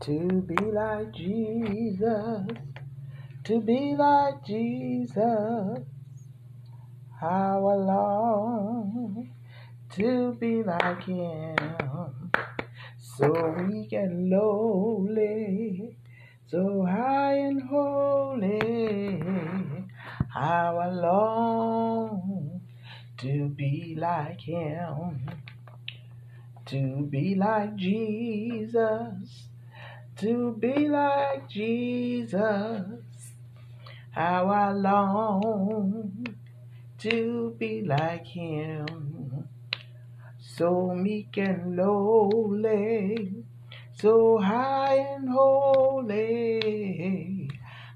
To be like Jesus, to be like Jesus, how I long to be like Him, so weak and lowly, so high and holy, how I long to be like Him, to be like Jesus to be like Jesus. How I long to be like him. So meek and lowly, so high and holy.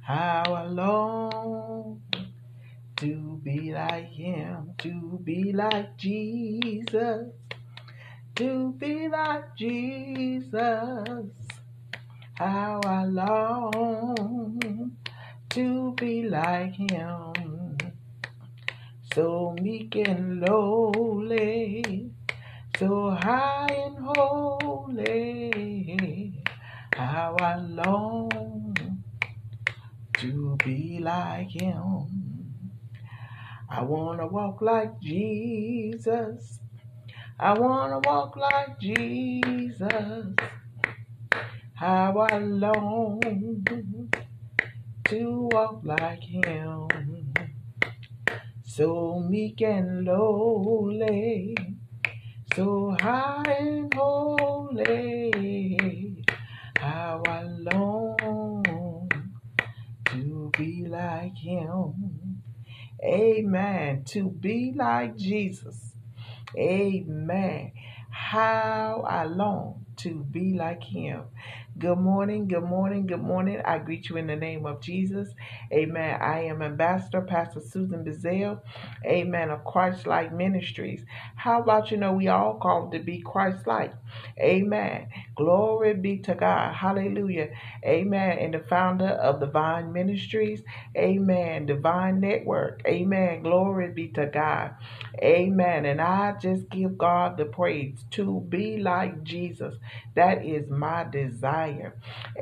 How I long to be like him, to be like Jesus, to be like Jesus. How I long to be like him, so meek and lowly, so high and holy. How I long to be like him. I want to walk like Jesus. I want to walk like Jesus. How I long to walk like him, so meek and lowly, so high and holy. How I long to be like him. Amen. To be like Jesus. Amen. How I long to be like him. Good morning, good morning, good morning. I greet you in the name of Jesus. Amen. I am Ambassador Pastor Susan Bizzell. Amen. Of Christ like Ministries. How about you know we all called to be Christ like? Amen. Glory be to God. Hallelujah. Amen. And the founder of Divine Ministries. Amen. Divine Network. Amen. Glory be to God. Amen. And I just give God the praise to be like Jesus. That is my desire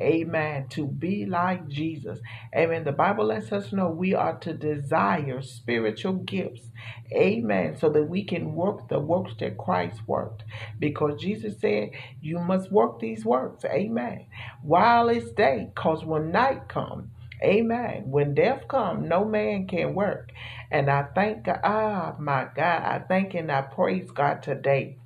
amen, to be like Jesus. Amen. The Bible lets us know we are to desire spiritual gifts, amen, so that we can work the works that Christ worked. Because Jesus said, You must work these works, amen, while it's day, because when night comes, Amen. When death comes, no man can work. And I thank God, ah, my God, I thank and I praise God today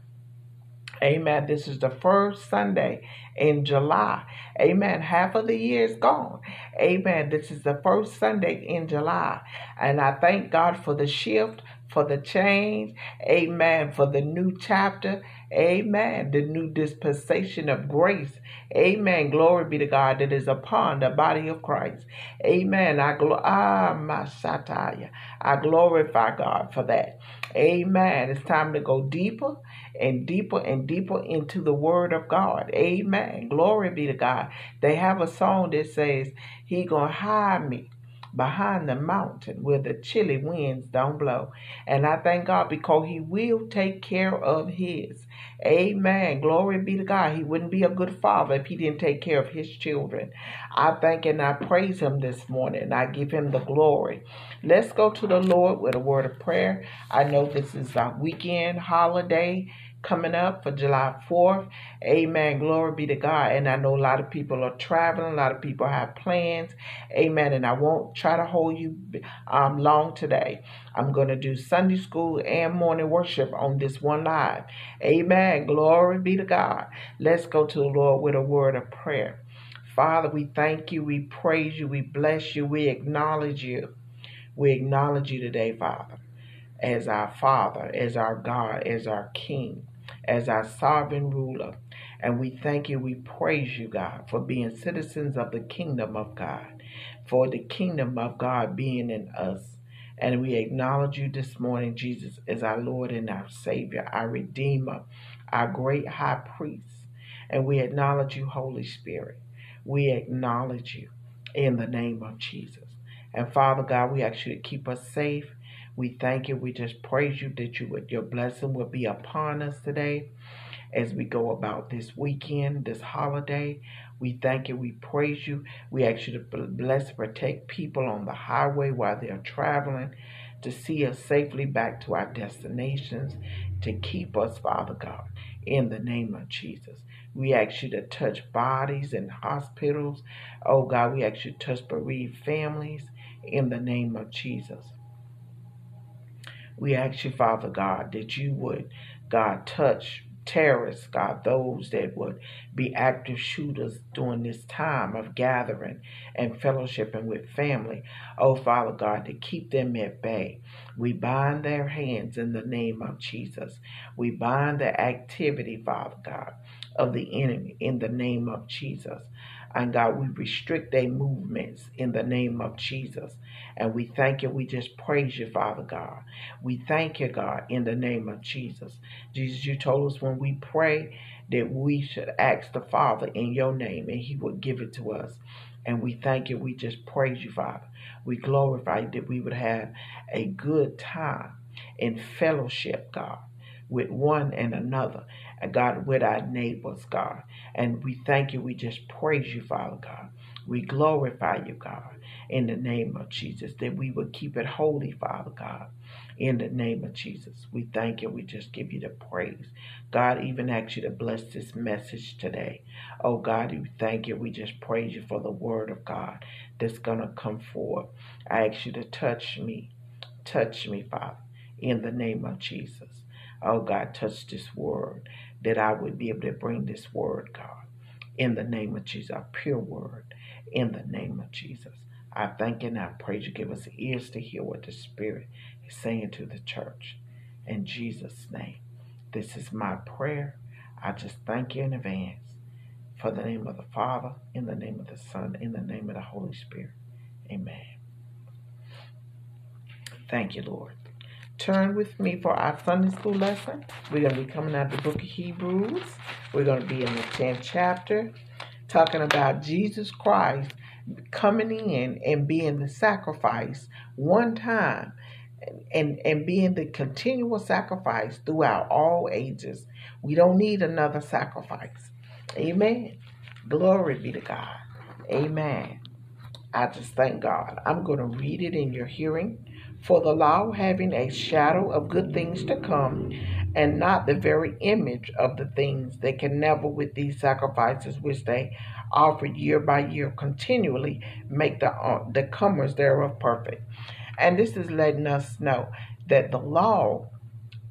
Amen. This is the first Sunday in July. Amen. Half of the year is gone. Amen. This is the first Sunday in July. And I thank God for the shift, for the change. Amen. For the new chapter. Amen. The new dispensation of grace. Amen. Glory be to God that is upon the body of Christ. Amen. I glo- ah, my satire. I glorify God for that. Amen. It's time to go deeper and deeper and deeper into the Word of God. Amen. Glory be to God. They have a song that says, He gonna hide me behind the mountain where the chilly winds don't blow. And I thank God because He will take care of His. Amen. Glory be to God. He wouldn't be a good father if He didn't take care of His children. I thank and I praise Him this morning. I give Him the glory. Let's go to the Lord with a word of prayer. I know this is a weekend holiday coming up for July 4th. Amen. Glory be to God. And I know a lot of people are traveling, a lot of people have plans. Amen. And I won't try to hold you um, long today. I'm going to do Sunday school and morning worship on this one live. Amen. Glory be to God. Let's go to the Lord with a word of prayer. Father, we thank you, we praise you, we bless you, we acknowledge you. We acknowledge you today, Father, as our Father, as our God, as our King as our sovereign ruler. And we thank you, we praise you, God, for being citizens of the kingdom of God, for the kingdom of God being in us. And we acknowledge you this morning, Jesus, as our Lord and our Savior, our Redeemer, our great high priest. And we acknowledge you, Holy Spirit. We acknowledge you in the name of Jesus. And Father God, we ask you to keep us safe we thank you. We just praise you that you would, your blessing will be upon us today. as we go about this weekend, this holiday. We thank you. We praise you. We ask you to bless and protect people on the highway while they're traveling, to see us safely back to our destinations, to keep us, Father God, in the name of Jesus. We ask you to touch bodies in hospitals. Oh God, we ask you to touch bereaved families in the name of Jesus. We ask you, Father God, that you would, God, touch terrorists, God, those that would be active shooters during this time of gathering and fellowshipping with family. Oh, Father God, to keep them at bay. We bind their hands in the name of Jesus. We bind the activity, Father God, of the enemy in the name of Jesus. And God, we restrict their movements in the name of Jesus. And we thank you. We just praise you, Father God. We thank you, God, in the name of Jesus. Jesus, you told us when we pray that we should ask the Father in your name and he would give it to us. And we thank you. We just praise you, Father. We glorify you that we would have a good time in fellowship, God, with one and another. And God, with our neighbors, God. And we thank you. We just praise you, Father God. We glorify you, God, in the name of Jesus, that we would keep it holy, Father God, in the name of Jesus. We thank you. We just give you the praise. God, even ask you to bless this message today. Oh, God, we thank you. We just praise you for the word of God that's going to come forth. I ask you to touch me. Touch me, Father, in the name of Jesus. Oh, God, touch this word that I would be able to bring this word, God, in the name of Jesus, a pure word, in the name of Jesus. I thank you and I praise you. Give us ears to hear what the Spirit is saying to the church. In Jesus' name. This is my prayer. I just thank you in advance for the name of the Father, in the name of the Son, in the name of the Holy Spirit. Amen. Thank you, Lord. Turn with me for our Sunday school lesson. We're going to be coming out of the book of Hebrews. We're going to be in the 10th chapter, talking about Jesus Christ coming in and being the sacrifice one time and, and being the continual sacrifice throughout all ages. We don't need another sacrifice. Amen. Glory be to God. Amen. I just thank God. I'm going to read it in your hearing. For the law having a shadow of good things to come, and not the very image of the things, they can never, with these sacrifices which they offered year by year continually, make the, uh, the comers thereof perfect. And this is letting us know that the law,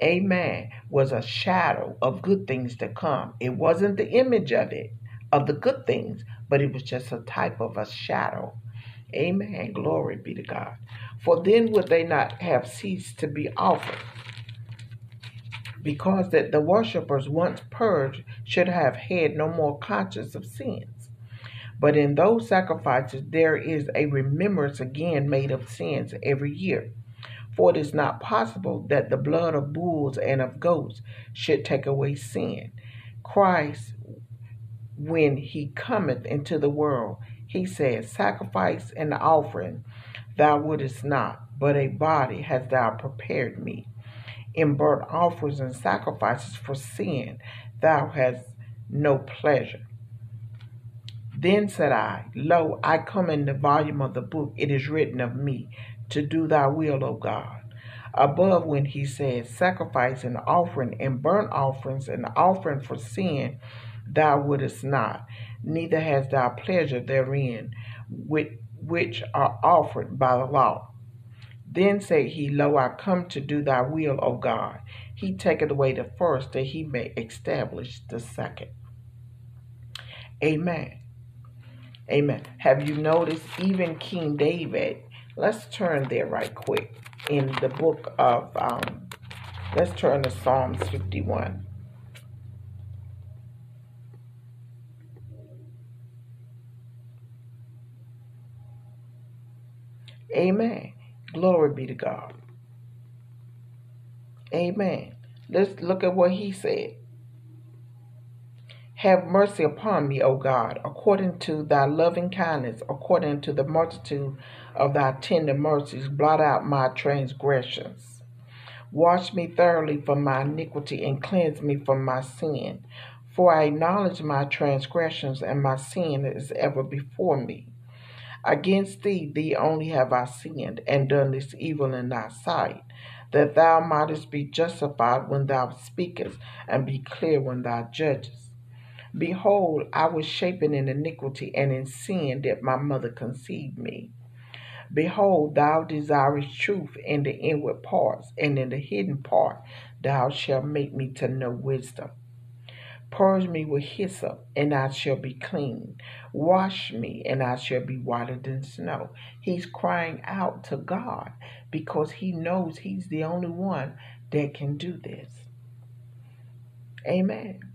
amen, was a shadow of good things to come. It wasn't the image of it, of the good things, but it was just a type of a shadow. Amen. Glory be to God. For then would they not have ceased to be offered? Because that the worshippers once purged should have had no more conscience of sins. But in those sacrifices there is a remembrance again made of sins every year. For it is not possible that the blood of bulls and of goats should take away sin. Christ, when he cometh into the world, he says, Sacrifice and offering thou wouldest not, but a body hast thou prepared me. In burnt offerings and sacrifices for sin thou hast no pleasure. Then said I, Lo, I come in the volume of the book, it is written of me, to do thy will, O God. Above, when he said, Sacrifice and offering and burnt offerings and offering for sin, thou wouldest not, neither hast thou pleasure therein, with which are offered by the law. Then said he, Lo, I come to do thy will, O God. He taketh away the first, that he may establish the second. Amen. Amen. Have you noticed even King David? Let's turn there right quick in the book of, um, let's turn to Psalms 51. Amen. Glory be to God. Amen. Let's look at what he said. Have mercy upon me, O God, according to thy loving kindness, according to the multitude of thy tender mercies. Blot out my transgressions. Wash me thoroughly from my iniquity and cleanse me from my sin. For I acknowledge my transgressions, and my sin is ever before me. Against thee, thee only have I sinned, and done this evil in thy sight, that thou mightest be justified when thou speakest, and be clear when thou judgest. Behold, I was shapen in iniquity, and in sin did my mother conceive me. Behold, thou desirest truth in the inward parts, and in the hidden part thou shalt make me to know wisdom. Purge me with hyssop, and I shall be clean. Wash me, and I shall be whiter than snow. He's crying out to God because he knows he's the only one that can do this. Amen.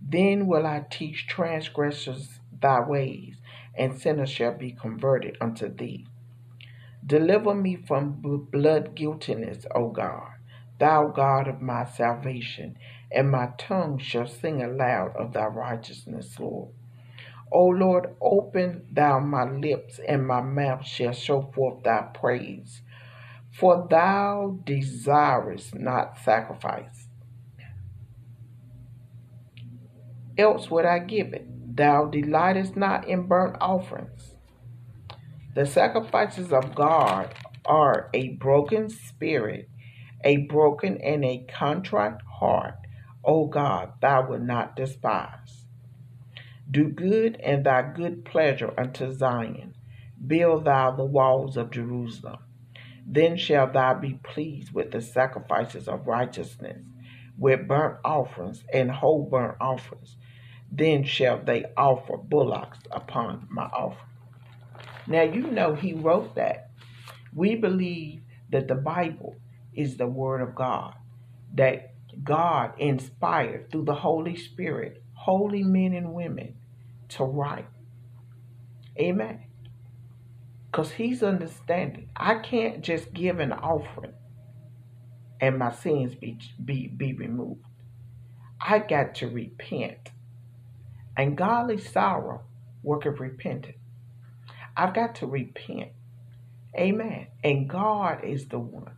Then will I teach transgressors thy ways, and sinners shall be converted unto thee. Deliver me from blood guiltiness, O God, thou God of my salvation, and my tongue shall sing aloud of thy righteousness, Lord. O Lord, open thou my lips, and my mouth shall show forth thy praise. For thou desirest not sacrifice, else would I give it. Thou delightest not in burnt offerings. The sacrifices of God are a broken spirit, a broken and a contrite heart. O God, thou wilt not despise. Do good and thy good pleasure unto Zion. Build thou the walls of Jerusalem. Then shall thou be pleased with the sacrifices of righteousness, with burnt offerings and whole burnt offerings then shall they offer bullocks upon my offering. Now, you know, he wrote that. We believe that the Bible is the Word of God, that God inspired through the Holy Spirit holy men and women to write. Amen. Because he's understanding. I can't just give an offering and my sins be, be, be removed. I got to repent and godly sorrow worketh repentance. I've got to repent. Amen. And God is the one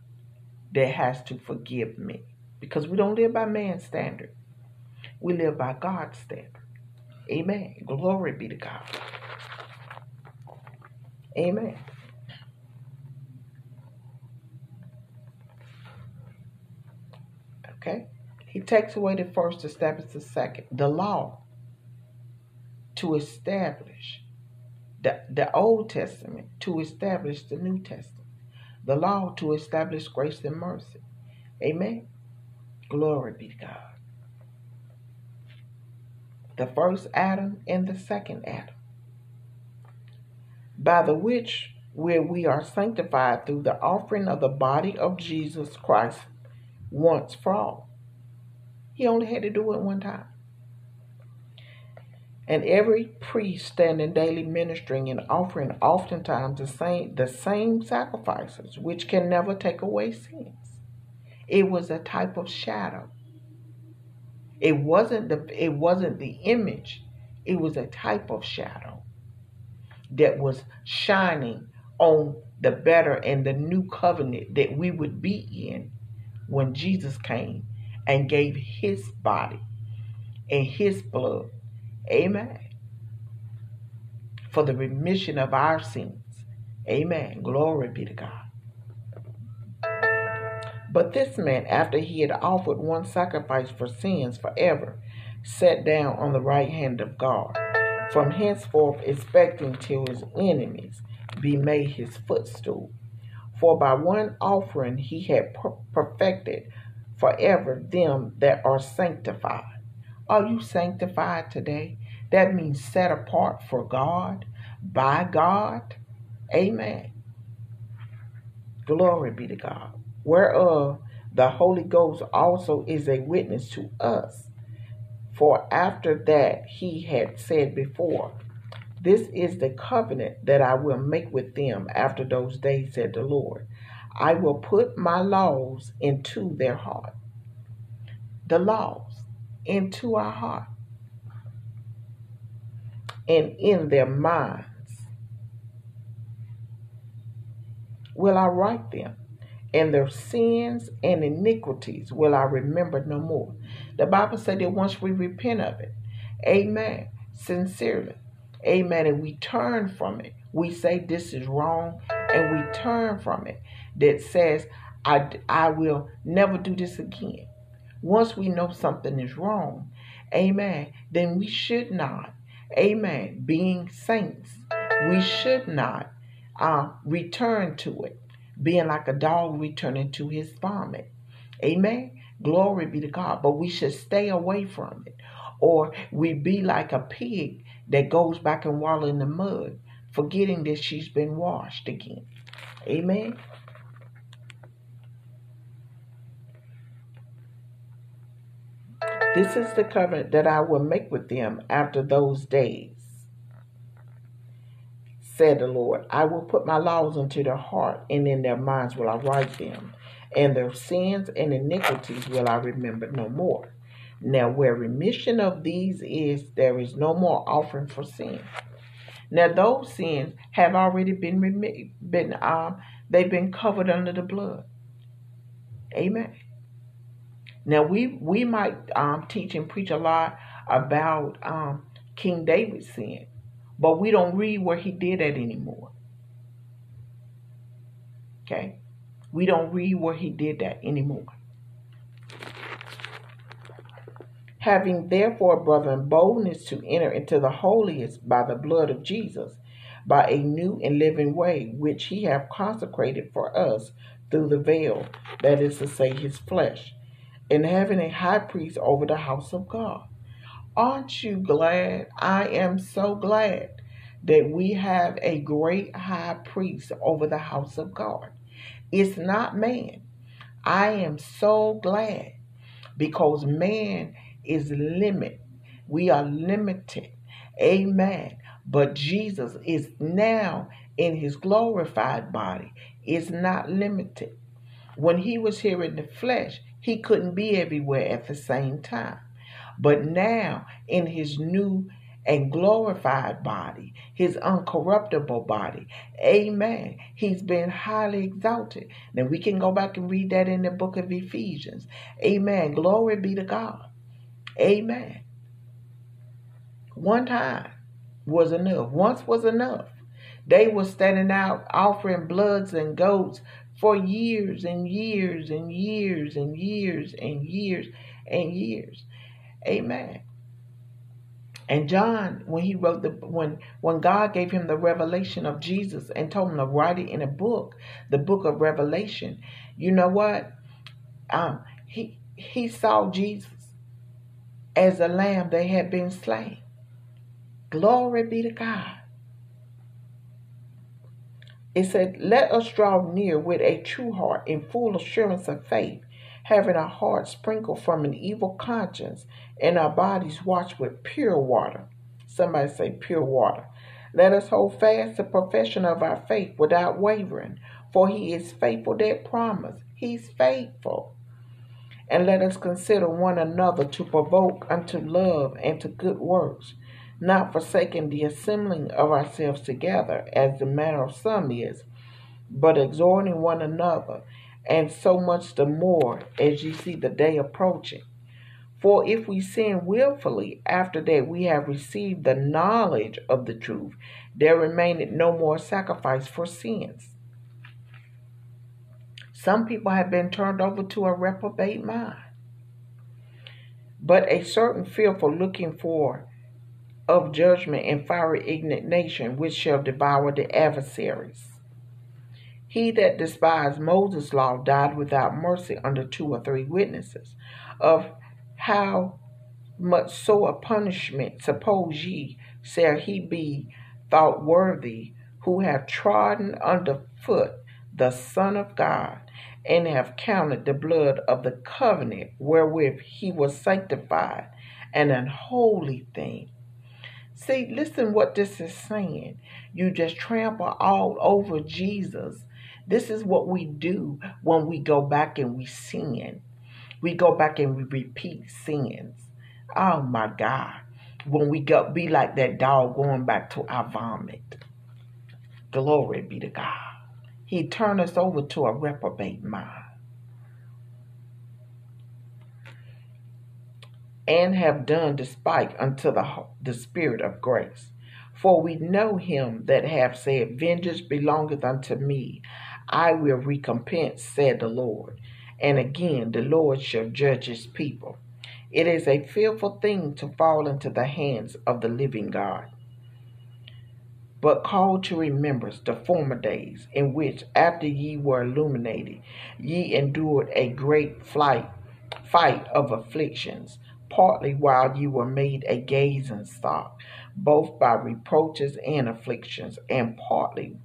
that has to forgive me. Because we don't live by man's standard. We live by God's standard. Amen. Glory be to God. Amen. Okay? He takes away the first, establishes the second. The law to establish the, the Old Testament, to establish the New Testament, the law to establish grace and mercy. Amen. Glory be to God. The first Adam and the second Adam, by the which where we are sanctified through the offering of the body of Jesus Christ once for all. He only had to do it one time. And every priest standing daily ministering and offering oftentimes the same the same sacrifices, which can never take away sins. It was a type of shadow. It wasn't the it wasn't the image. It was a type of shadow that was shining on the better and the new covenant that we would be in when Jesus came and gave his body and his blood Amen. For the remission of our sins. Amen. Glory be to God. But this man, after he had offered one sacrifice for sins forever, sat down on the right hand of God, from henceforth expecting till his enemies be made his footstool. For by one offering he had perfected forever them that are sanctified. Are you sanctified today? That means set apart for God, by God. Amen. Glory be to God. Whereof The Holy Ghost also is a witness to us. For after that he had said before, This is the covenant that I will make with them after those days, said the Lord. I will put my laws into their heart. The laws into our heart and in their minds will I write them, and their sins and iniquities will I remember no more. The Bible said that once we repent of it, amen, sincerely, amen, and we turn from it, we say this is wrong, and we turn from it, that says, I, I will never do this again. Once we know something is wrong, amen, then we should not, amen, being saints, we should not uh, return to it, being like a dog returning to his vomit. Amen. Glory be to God. But we should stay away from it. Or we be like a pig that goes back and wallow in the mud, forgetting that she's been washed again. Amen. This is the covenant that I will make with them after those days said the Lord. I will put my laws into their heart, and in their minds will I write them, and their sins and iniquities will I remember no more. Now, where remission of these is, there is no more offering for sin. Now, those sins have already been been um, they've been covered under the blood. Amen. Now, we we might um, teach and preach a lot about um, King David's sin, but we don't read where he did that anymore. Okay? We don't read where he did that anymore. Having therefore, brethren, boldness to enter into the holiest by the blood of Jesus, by a new and living way, which he hath consecrated for us through the veil, that is to say, his flesh, and having a high priest over the house of God. Aren't you glad? I am so glad that we have a great high priest over the house of God. It's not man. I am so glad because man is limited. We are limited. Amen. But Jesus is now in his glorified body, is not limited. When he was here in the flesh, he couldn't be everywhere at the same time. But now, in his new and glorified body, his uncorruptible body. Amen. He's been highly exalted. Now we can go back and read that in the book of Ephesians. Amen. Glory be to God. Amen. One time was enough. Once was enough. They were standing out offering bloods and goats for years and years and years and years and years and years. Amen. And John, when he wrote the when when God gave him the revelation of Jesus and told him to write it in a book, the book of Revelation, you know what? Um, he he saw Jesus as a lamb that had been slain. Glory be to God. It said, Let us draw near with a true heart in full assurance of faith, having our hearts sprinkled from an evil conscience and our bodies washed with pure water. Somebody say pure water. Let us hold fast the profession of our faith without wavering, for he is faithful that promise. He's faithful. And let us consider one another to provoke unto love and to good works, not forsaking the assembling of ourselves together, as the manner of some is, but exhorting one another, and so much the more as ye see the day approaching. For if we sin willfully after that we have received the knowledge of the truth, there remaineth no more sacrifice for sins. Some people have been turned over to a reprobate mind. But a certain fearful looking for of judgment and fiery indignation which shall devour the adversaries. He that despised Moses' law died without mercy under two or three witnesses. Of how much so a punishment suppose ye shall he be thought worthy who have trodden under foot the Son of God and have counted the blood of the covenant wherewith he was sanctified an unholy thing. See, listen what this is saying. You just trample all over Jesus. This is what we do when we go back and we sin. We go back and we repeat sins. Oh my God. When we go be like that dog going back to our vomit. Glory be to God. He turned us over to a reprobate mind. And have done despite unto the, the Spirit of grace. For we know him that have said, Vengeance belongeth unto me, I will recompense, said the Lord. And again, the Lord shall judge his people. It is a fearful thing to fall into the hands of the living God. But call to remembrance the former days, in which, after ye were illuminated, ye endured a great flight, fight of afflictions partly while you were made a gazing stock, both by reproaches and afflictions, and partly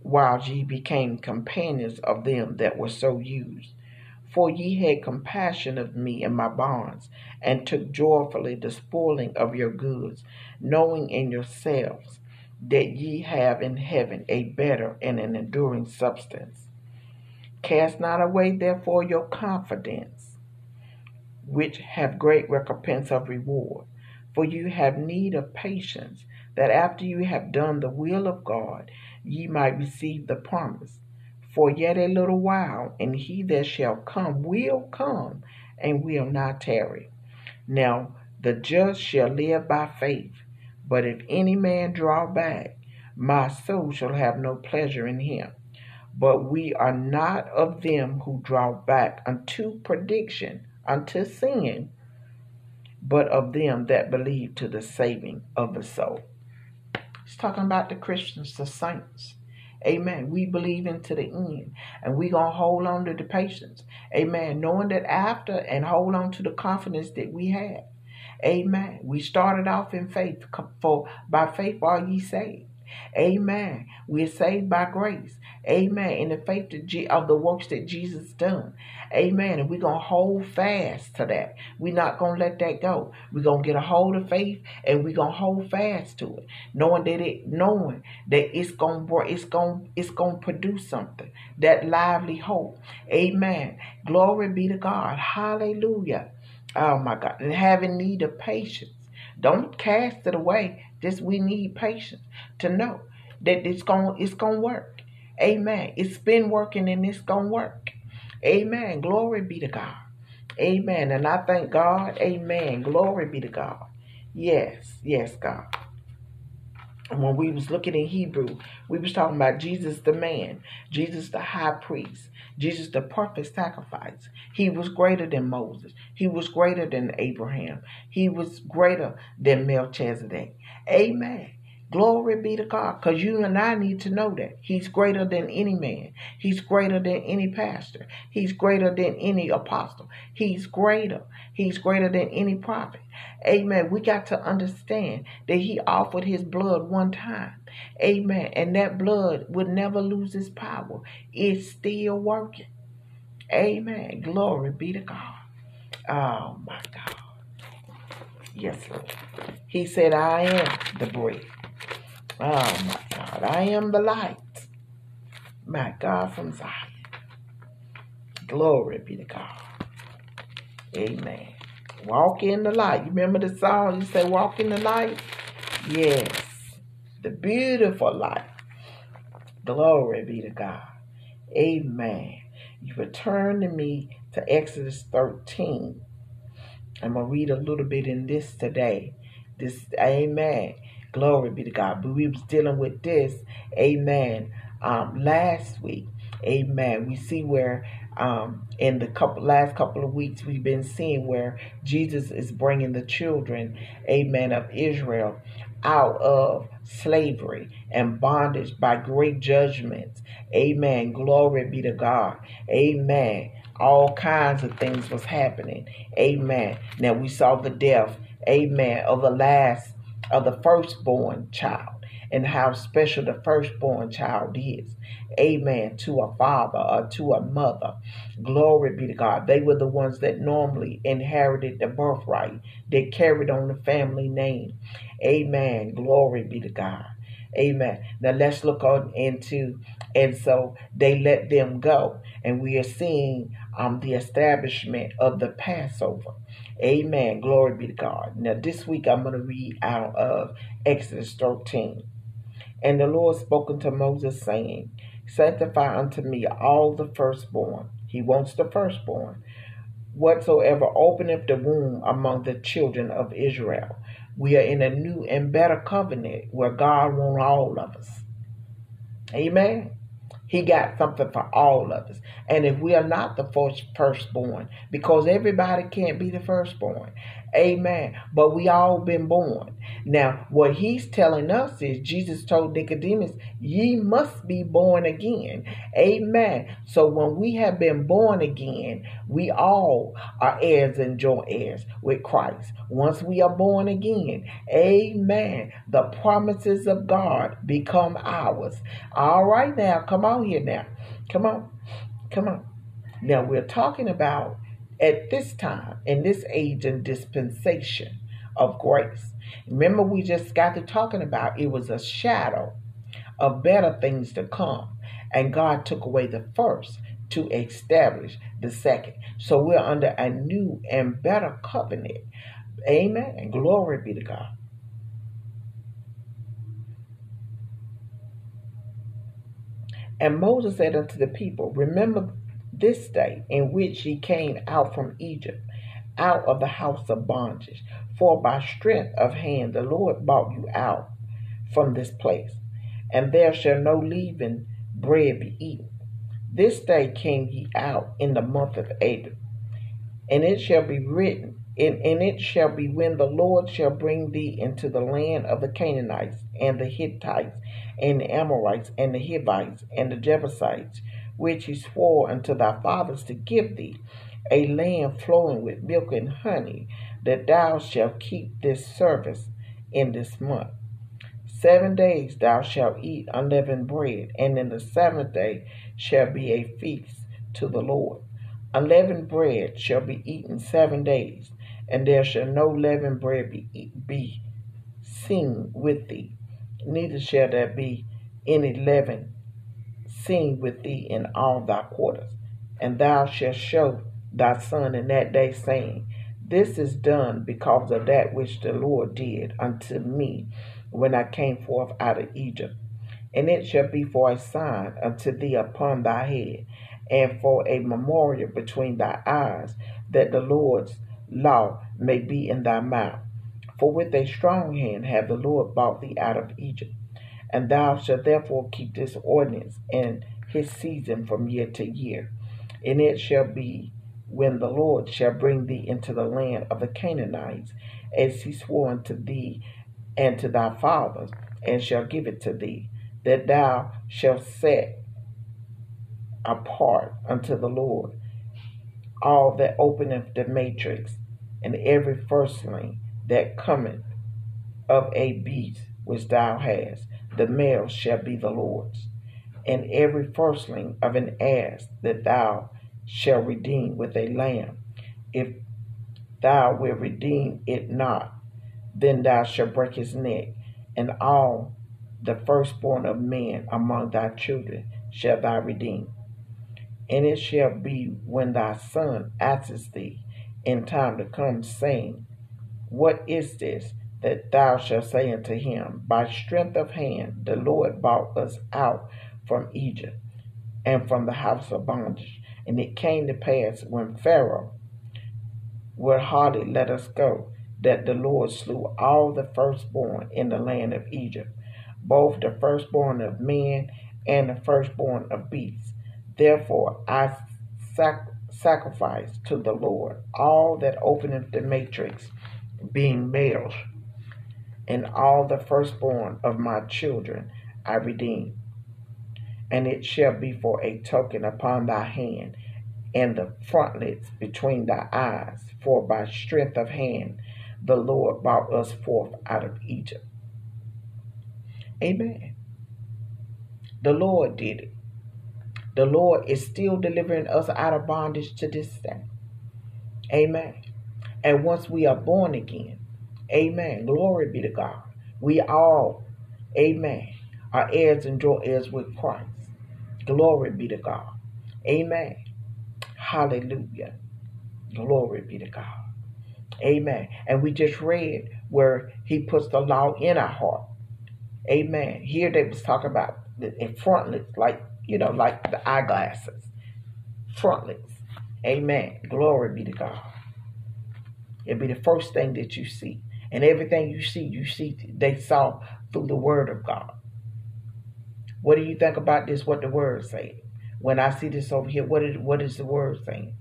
while ye became companions of them that were so used. For ye had compassion of me in my bonds, and took joyfully the spoiling of your goods, knowing in yourselves that ye have in heaven a better and an enduring substance. Cast not away therefore your confidence which have great recompense of reward. For you have need of patience, that after you have done the will of God, ye might receive the promise. For yet a little while, and he that shall come will come, and will not tarry. Now the just shall live by faith. But if any man draw back, my soul shall have no pleasure in him. But we are not of them who draw back unto prediction unto sin, but of them that believe to the saving of the soul. He's talking about the Christians, the saints. Amen. We believe into the end and we're going to hold on to the patience. Amen. Knowing that after and hold on to the confidence that we have. Amen. We started off in faith for by faith are ye saved. Amen. We're saved by grace. Amen. In the faith of the works that Jesus done. Amen. And we're going to hold fast to that. We're not going to let that go. We're going to get a hold of faith and we're going to hold fast to it. Knowing that it, knowing that it's going to, it's going, it's going to produce something. That lively hope. Amen. Glory be to God. Hallelujah. Oh my God. And having need of patience. Don't cast it away. Just we need patience to know that it's going it's going to work. Amen. It's been working and it's going to work. Amen. Glory be to God. Amen. And I thank God. Amen. Glory be to God. Yes. Yes, God. And when we was looking in Hebrew, we was talking about Jesus the man, Jesus the high priest, Jesus the perfect sacrifice. He was greater than Moses. He was greater than Abraham. He was greater than Melchizedek. Amen. Glory be to God. Because you and I need to know that. He's greater than any man. He's greater than any pastor. He's greater than any apostle. He's greater. He's greater than any prophet. Amen. We got to understand that he offered his blood one time. Amen. And that blood would never lose its power. It's still working. Amen. Glory be to God. Oh my God. Yes, Lord. He said, I am the bread. Oh my God, I am the light. My God from Zion. Glory be to God. Amen. Walk in the light. You remember the song? You say, Walk in the light? Yes. The beautiful light. Glory be to God. Amen. You return to me to Exodus 13. I'm going to read a little bit in this today. This, amen. Glory be to God. But we was dealing with this, amen, um, last week. Amen. We see where um, in the couple last couple of weeks we've been seeing where Jesus is bringing the children, amen, of Israel out of slavery and bondage by great judgments. Amen. Glory be to God. Amen. All kinds of things was happening. Amen. Now we saw the death, amen, of the last of the firstborn child and how special the firstborn child is. Amen. To a father or to a mother. Glory be to God. They were the ones that normally inherited the birthright. They carried on the family name. Amen. Glory be to God. Amen. Now let's look on into, and so they let them go. And we are seeing um, the establishment of the Passover. Amen. Glory be to God. Now this week I'm going to read out of Exodus 13. And the Lord spoke unto Moses, saying, Sanctify unto me all the firstborn. He wants the firstborn. Whatsoever openeth the womb among the children of Israel. We are in a new and better covenant where God wants all of us. Amen. He got something for all of us. And if we are not the first firstborn, because everybody can't be the firstborn, amen. But we all been born. Now, what he's telling us is Jesus told Nicodemus, ye must be born again. Amen. So when we have been born again, we all are heirs and joint heirs with Christ. Once we are born again, amen, the promises of God become ours. All right now, come on here now. Come on. Come on. Now we're talking about at this time, in this age and dispensation of grace. Remember, we just got to talking about it was a shadow of better things to come. And God took away the first to establish the second. So we're under a new and better covenant. Amen. And glory be to God. And Moses said unto the people, Remember this day in which ye came out from Egypt, out of the house of bondage. For by strength of hand the Lord brought you out from this place, and there shall no leaven bread be eaten. This day came ye out in the month of Abib, and it shall be written, and, and it shall be when the Lord shall bring thee into the land of the Canaanites, and the Hittites, and the Amorites, and the Hivites, and the Jebusites, which he swore unto thy fathers to give thee, a land flowing with milk and honey, that thou shalt keep this service in this month. Seven days thou shalt eat unleavened bread, and in the seventh day shall be a feast to the Lord. Unleavened bread shall be eaten seven days, and there shall no leavened bread be, be seen with thee, neither shall there be any leaven seen with thee in all thy quarters. And thou shalt show thy son in that day, saying, This is done because of that which the Lord did unto me when I came forth out of Egypt. And it shall be for a sign unto thee upon thy head, and for a memorial between thy eyes, that the Lord's law may be in thy mouth. For with a strong hand hath the Lord brought thee out of Egypt. And thou shalt therefore keep this ordinance and his season from year to year. And it shall be when the Lord shall bring thee into the land of the Canaanites, as he swore unto thee and to thy fathers, and shall give it to thee, that thou shalt set apart unto the Lord all that openeth the matrix, and every firstling that cometh of a beast which thou hast, the male shall be the Lord's. And every firstling of an ass that thou shalt redeem with a lamb, if thou wilt redeem it not, then thou shalt break his neck, and all the firstborn of men among thy children shall thou redeem. And it shall be when thy son asks thee in time to come, saying, What is this? that thou shalt say unto him, By strength of hand the Lord brought us out from Egypt and from the house of bondage. And it came to pass when Pharaoh would hardly let us go, that the Lord slew all the firstborn in the land of Egypt, both the firstborn of men and the firstborn of beasts. Therefore I sac- sacrifice to the Lord all that openeth the matrix, being males and all the firstborn of my children I redeem. And it shall be for a token upon thy hand, and the frontlets between thy eyes, for by strength of hand the Lord brought us forth out of Egypt. Amen. The Lord did it. The Lord is still delivering us out of bondage to this day. Amen. And once we are born again, amen. Glory be to God. We all, amen, are heirs and joint heirs with Christ. Glory be to God. Amen. Hallelujah. Glory be to God. Amen. And we just read where he puts the law in our heart. Amen. Here they was talking about the frontlets, like you know, like the eyeglasses. Frontlets. Amen. Glory be to God. It'll be the first thing that you see. And everything you see, you see they saw through the word of God. What do you think about this? What the word saying? When I see this over here, what is what is the word saying?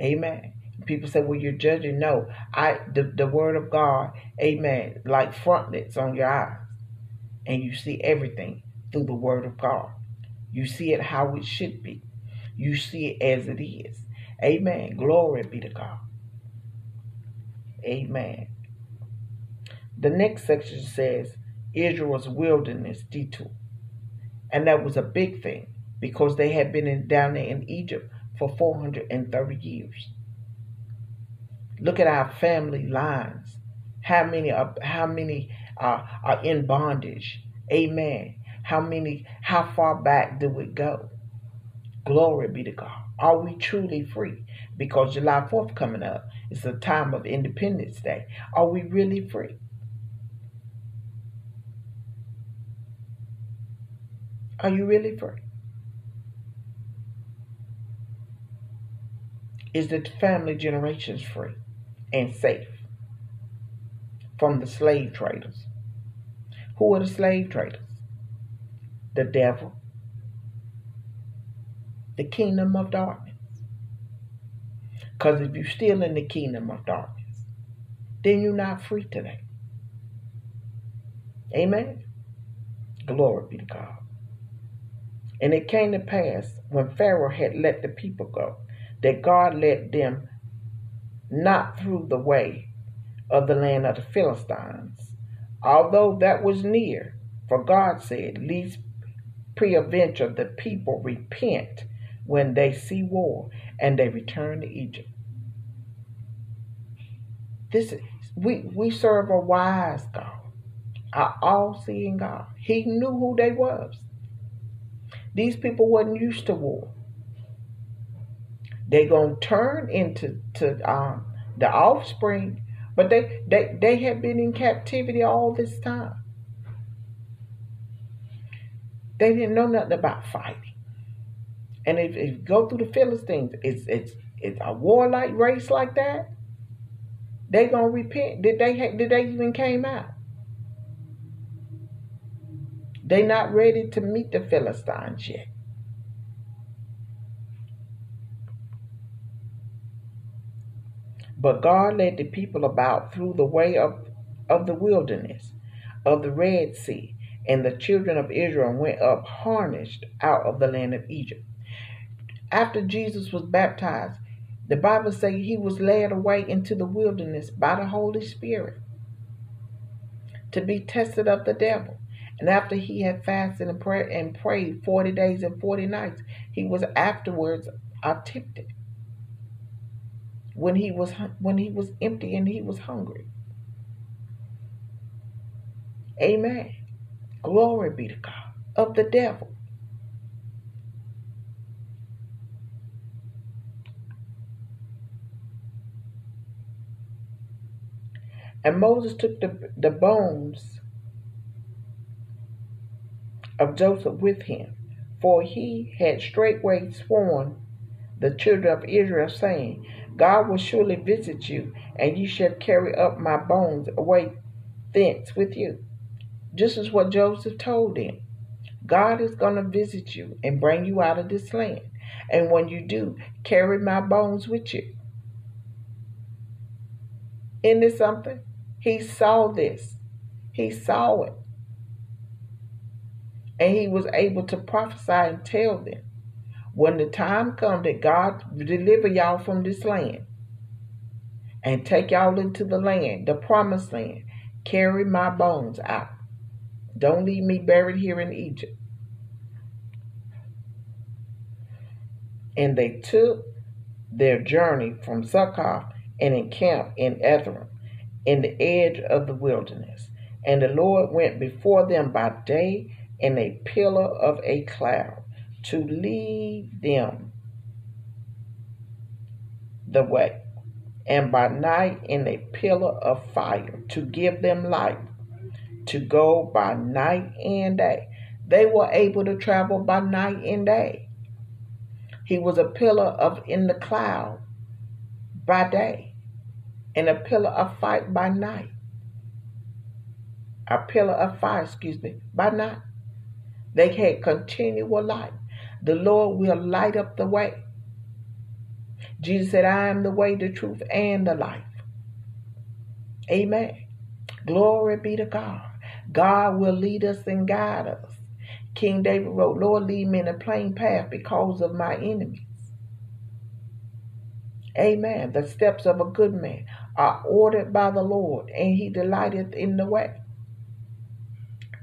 Amen. People say, "Well, you're judging." No, I the, the word of God, Amen. Like frontlets on your eyes, and you see everything through the word of God. You see it how it should be. You see it as it is. Amen. Glory be to God. Amen. The next section says Israel's wilderness detour. And that was a big thing because they had been in, down there in Egypt for 430 years. Look at our family lines. How many are, how many are, are in bondage? Amen. How many, how far back do we go? Glory be to God. Are we truly free? Because July 4th coming up, is a time of Independence Day. Are we really free? Are you really free? Is the family generations free and safe from the slave traders? Who are the slave traders? The devil, the kingdom of darkness. Because if you're still in the kingdom of darkness, then you're not free today. Amen. Glory be to God. And it came to pass when Pharaoh had let the people go, that God led them not through the way of the land of the Philistines, although that was near. For God said, Least peradventure the people repent when they see war and they return to Egypt. This is, we we serve a wise God, an all-seeing God. He knew who they was. These people wasn't used to war. They gonna turn into to um, the offspring, but they they they have been in captivity all this time. They didn't know nothing about fighting. And if, if you go through the Philistines, it's it's it's a warlike race like that. They gonna repent. Did they did they even came out? They not ready to meet the Philistines yet. But God led the people about through the way of, of the wilderness, of the Red Sea, and the children of Israel went up harnessed out of the land of Egypt after Jesus was baptized, the Bible says he was led away into the wilderness by the Holy Spirit to be tested of the devil. And after he had fasted and prayed and prayed 40 days and 40 nights, he was afterwards tempted. When he was when he was empty and he was hungry. Amen. Glory be to God of the devil. And Moses took the, the bones of Joseph with him, for he had straightway sworn the children of Israel, saying, God will surely visit you, and you shall carry up my bones away thence with you. Just as what Joseph told them. God is going to visit you and bring you out of this land. And when you do, carry my bones with you. Isn't this something? He saw this. He saw it. And he was able to prophesy and tell them when the time comes that God deliver y'all from this land and take y'all into the land, the promised land. Carry my bones out. Don't leave me buried here in Egypt. And they took their journey from Succoth and encamped in Etham, in the edge of the wilderness. And the Lord went before them by day in a pillar of a cloud to lead them the way, and by night in a pillar of fire to give them light, to go by night and day. They were able to travel by night and day. He was a pillar of in the cloud by day, and a pillar of fire by night. A pillar of fire, excuse me, by night. They had continual light. The Lord will light up the way. Jesus said, I am the way, the truth, and the life. Amen. Glory be to God. God will lead us and guide us. King David wrote, Lord, lead me in a plain path because of my enemies. Amen. The steps of a good man are ordered by the Lord, and he delighteth in the way.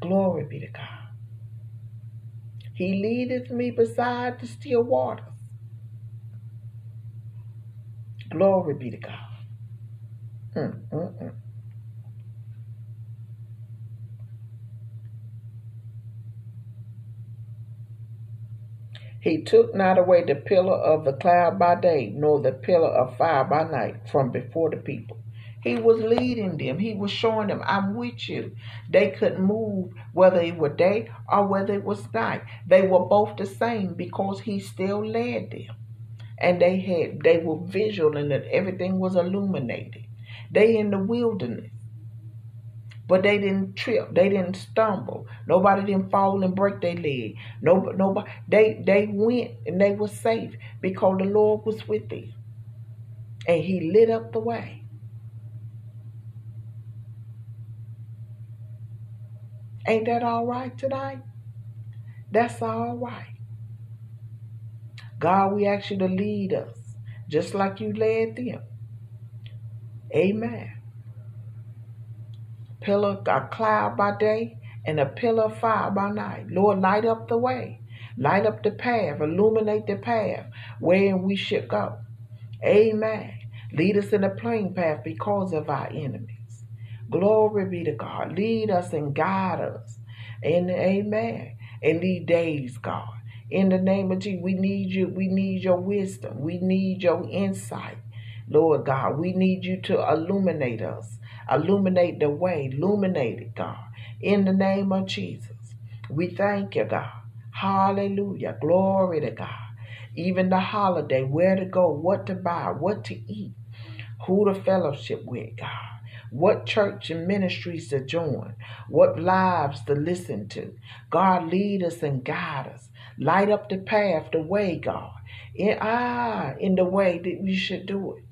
Glory be to God. He leadeth me beside the still waters. Glory be to God. Mm, mm, mm. He took not away the pillar of the cloud by day, nor the pillar of fire by night from before the people. He was leading them. He was showing them, I'm with you. They couldn't move whether it were day or whether it was night. They were both the same because he still led them. And they had they were visual and that everything was illuminated. They in the wilderness. But they didn't trip. They didn't stumble. Nobody didn't fall and break their leg. No, nobody. They they went and they were safe because the Lord was with them, and He lit up the way. Ain't that all right tonight? That's all right. God, we ask you to lead us just like you led them. Amen pillar of cloud by day and a pillar of fire by night. Lord, light up the way. Light up the path. Illuminate the path wherein we should go. Amen. Lead us in a plain path because of our enemies. Glory be to God. Lead us and guide us. And amen. In these days, God. In the name of Jesus, we need you. We need your wisdom. We need your insight. Lord God, we need you to illuminate us. Illuminate the way. Illuminate it, God. In the name of Jesus. We thank you, God. Hallelujah. Glory to God. Even the holiday, where to go, what to buy, what to eat, who to fellowship with, God. What church and ministries to join, what lives to listen to. God, lead us and guide us. Light up the path, the way, God. In, ah, in the way that we should do it,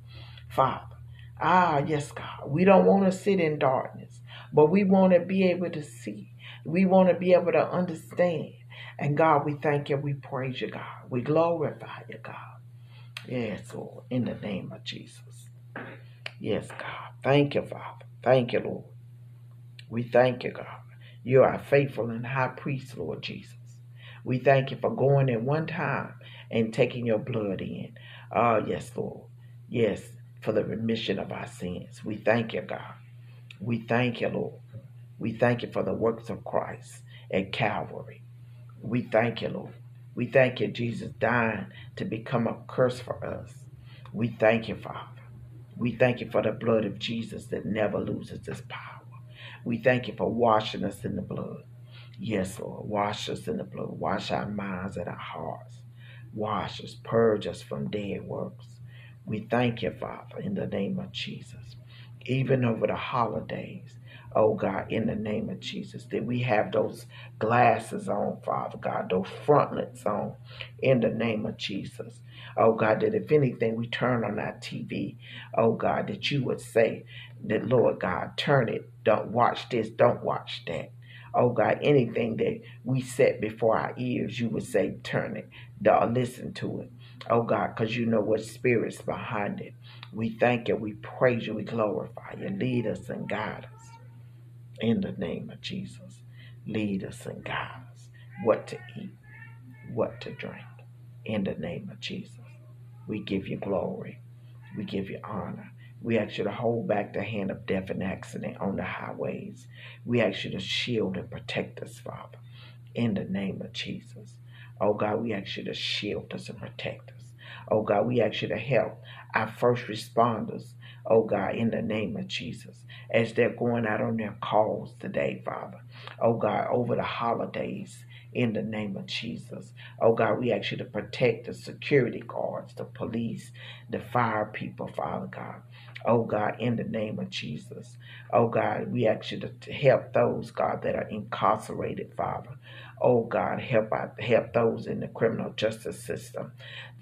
Father. Ah, yes, God. We don't want to sit in darkness, but we want to be able to see. We want to be able to understand. And God, we thank you. We praise you, God. We glorify you, God. Yes, Lord, in the name of Jesus. Yes, God. Thank you, Father. Thank you, Lord. We thank you, God. You are faithful and high priest, Lord Jesus. We thank you for going in one time and taking your blood in. Ah, yes, Lord. Yes, for the remission of our sins. We thank you, God. We thank you, Lord. We thank you for the works of Christ at Calvary. We thank you, Lord. We thank you, Jesus dying to become a curse for us. We thank you, Father. We thank you for the blood of Jesus that never loses its power. We thank you for washing us in the blood. Yes, Lord. Wash us in the blood. Wash our minds and our hearts. Wash us. Purge us from dead works. We thank you, Father, in the name of Jesus. Even over the holidays, oh God, in the name of Jesus, that we have those glasses on, Father God, those frontlets on, in the name of Jesus. Oh God, that if anything we turn on our TV, oh God, that you would say that, Lord God, turn it, don't watch this, don't watch that. Oh God, anything that we set before our ears, you would say, turn it, don't listen to it oh God, because you know what spirit's behind it. We thank you, we praise you, we glorify you. Lead us and guide us in the name of Jesus. Lead us and guide us what to eat, what to drink in the name of Jesus. We give you glory, we give you honor. We ask you to hold back the hand of death and accident on the highways. We ask you to shield and protect us, Father, in the name of Jesus. Oh God, we ask you to shield us and protect us. Oh God, we ask you to help our first responders, oh God, in the name of Jesus, as they're going out on their calls today, Father. Oh God, over the holidays, in the name of Jesus. Oh God, we ask you to protect the security guards, the police, the fire people, Father God. Oh God, in the name of Jesus. Oh God, we ask you to help those, God, that are incarcerated, Father. Oh God, help help those in the criminal justice system,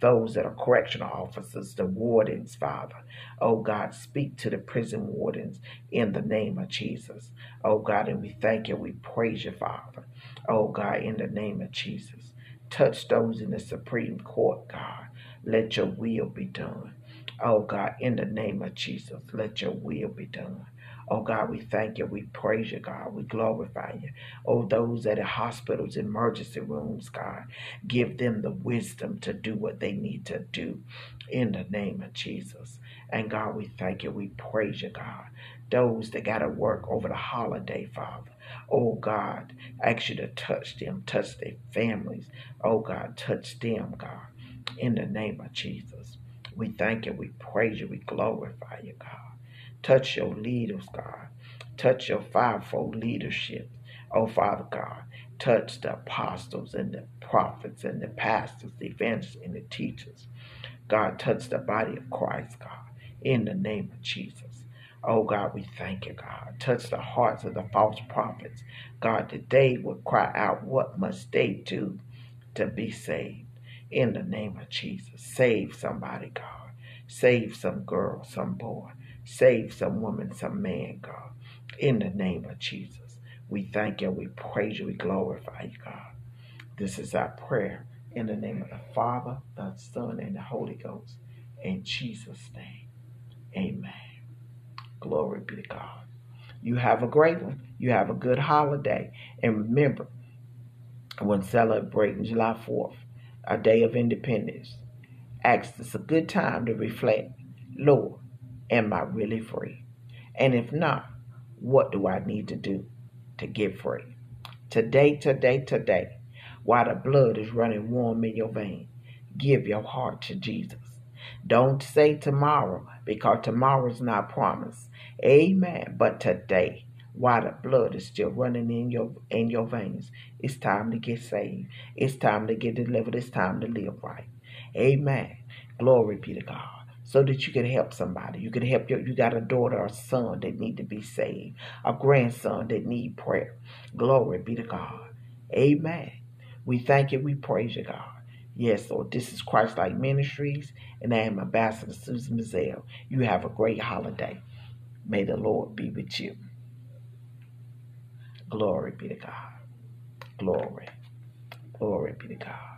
those that are correctional officers, the wardens, Father. Oh God, speak to the prison wardens in the name of Jesus. Oh God, and we thank you, we praise you, Father. Oh God, in the name of Jesus. Touch those in the Supreme Court, God. Let your will be done. Oh God, in the name of Jesus, let your will be done. Oh God, we thank you. We praise you, God. We glorify you. Oh, those at the hospitals, emergency rooms, God, give them the wisdom to do what they need to do in the name of Jesus. And God, we thank you. We praise you, God. Those that got to work over the holiday, Father. Oh God, ask you to touch them, touch their families. Oh God, touch them, God, in the name of Jesus. We thank you, we praise you, we glorify you, God. Touch your leaders, God. Touch your fivefold leadership. Oh, Father God, touch the apostles and the prophets and the pastors, the evangelists and the teachers. God, touch the body of Christ, God, in the name of Jesus. Oh, God, we thank you, God. Touch the hearts of the false prophets. God, they would cry out, What must they do to be saved? In the name of Jesus, save somebody, God. Save some girl, some boy. Save some woman, some man, God. In the name of Jesus. We thank you, we praise you, we glorify you, God. This is our prayer in the name of the Father, the Son, and the Holy Ghost. In Jesus' name. Amen. Glory be to God. You have a great one. You have a good holiday. And remember, when celebrating July 4th, a day of independence, ask us a good time to reflect. Lord, Am I really free? And if not, what do I need to do to get free? Today, today, today, while the blood is running warm in your vein, give your heart to Jesus. Don't say tomorrow because tomorrow is not promised. Amen. But today, while the blood is still running in your in your veins, it's time to get saved. It's time to get delivered. It's time to live right. Amen. Glory be to God so that you can help somebody. You can help your you got a daughter or son that need to be saved, a grandson that need prayer. Glory be to God. Amen. We thank you, we praise you, God. Yes, Lord, this is Christ Like Ministries, and I am Ambassador Susan Bizzell. You have a great holiday. May the Lord be with you. Glory be to God. Glory. Glory be to God.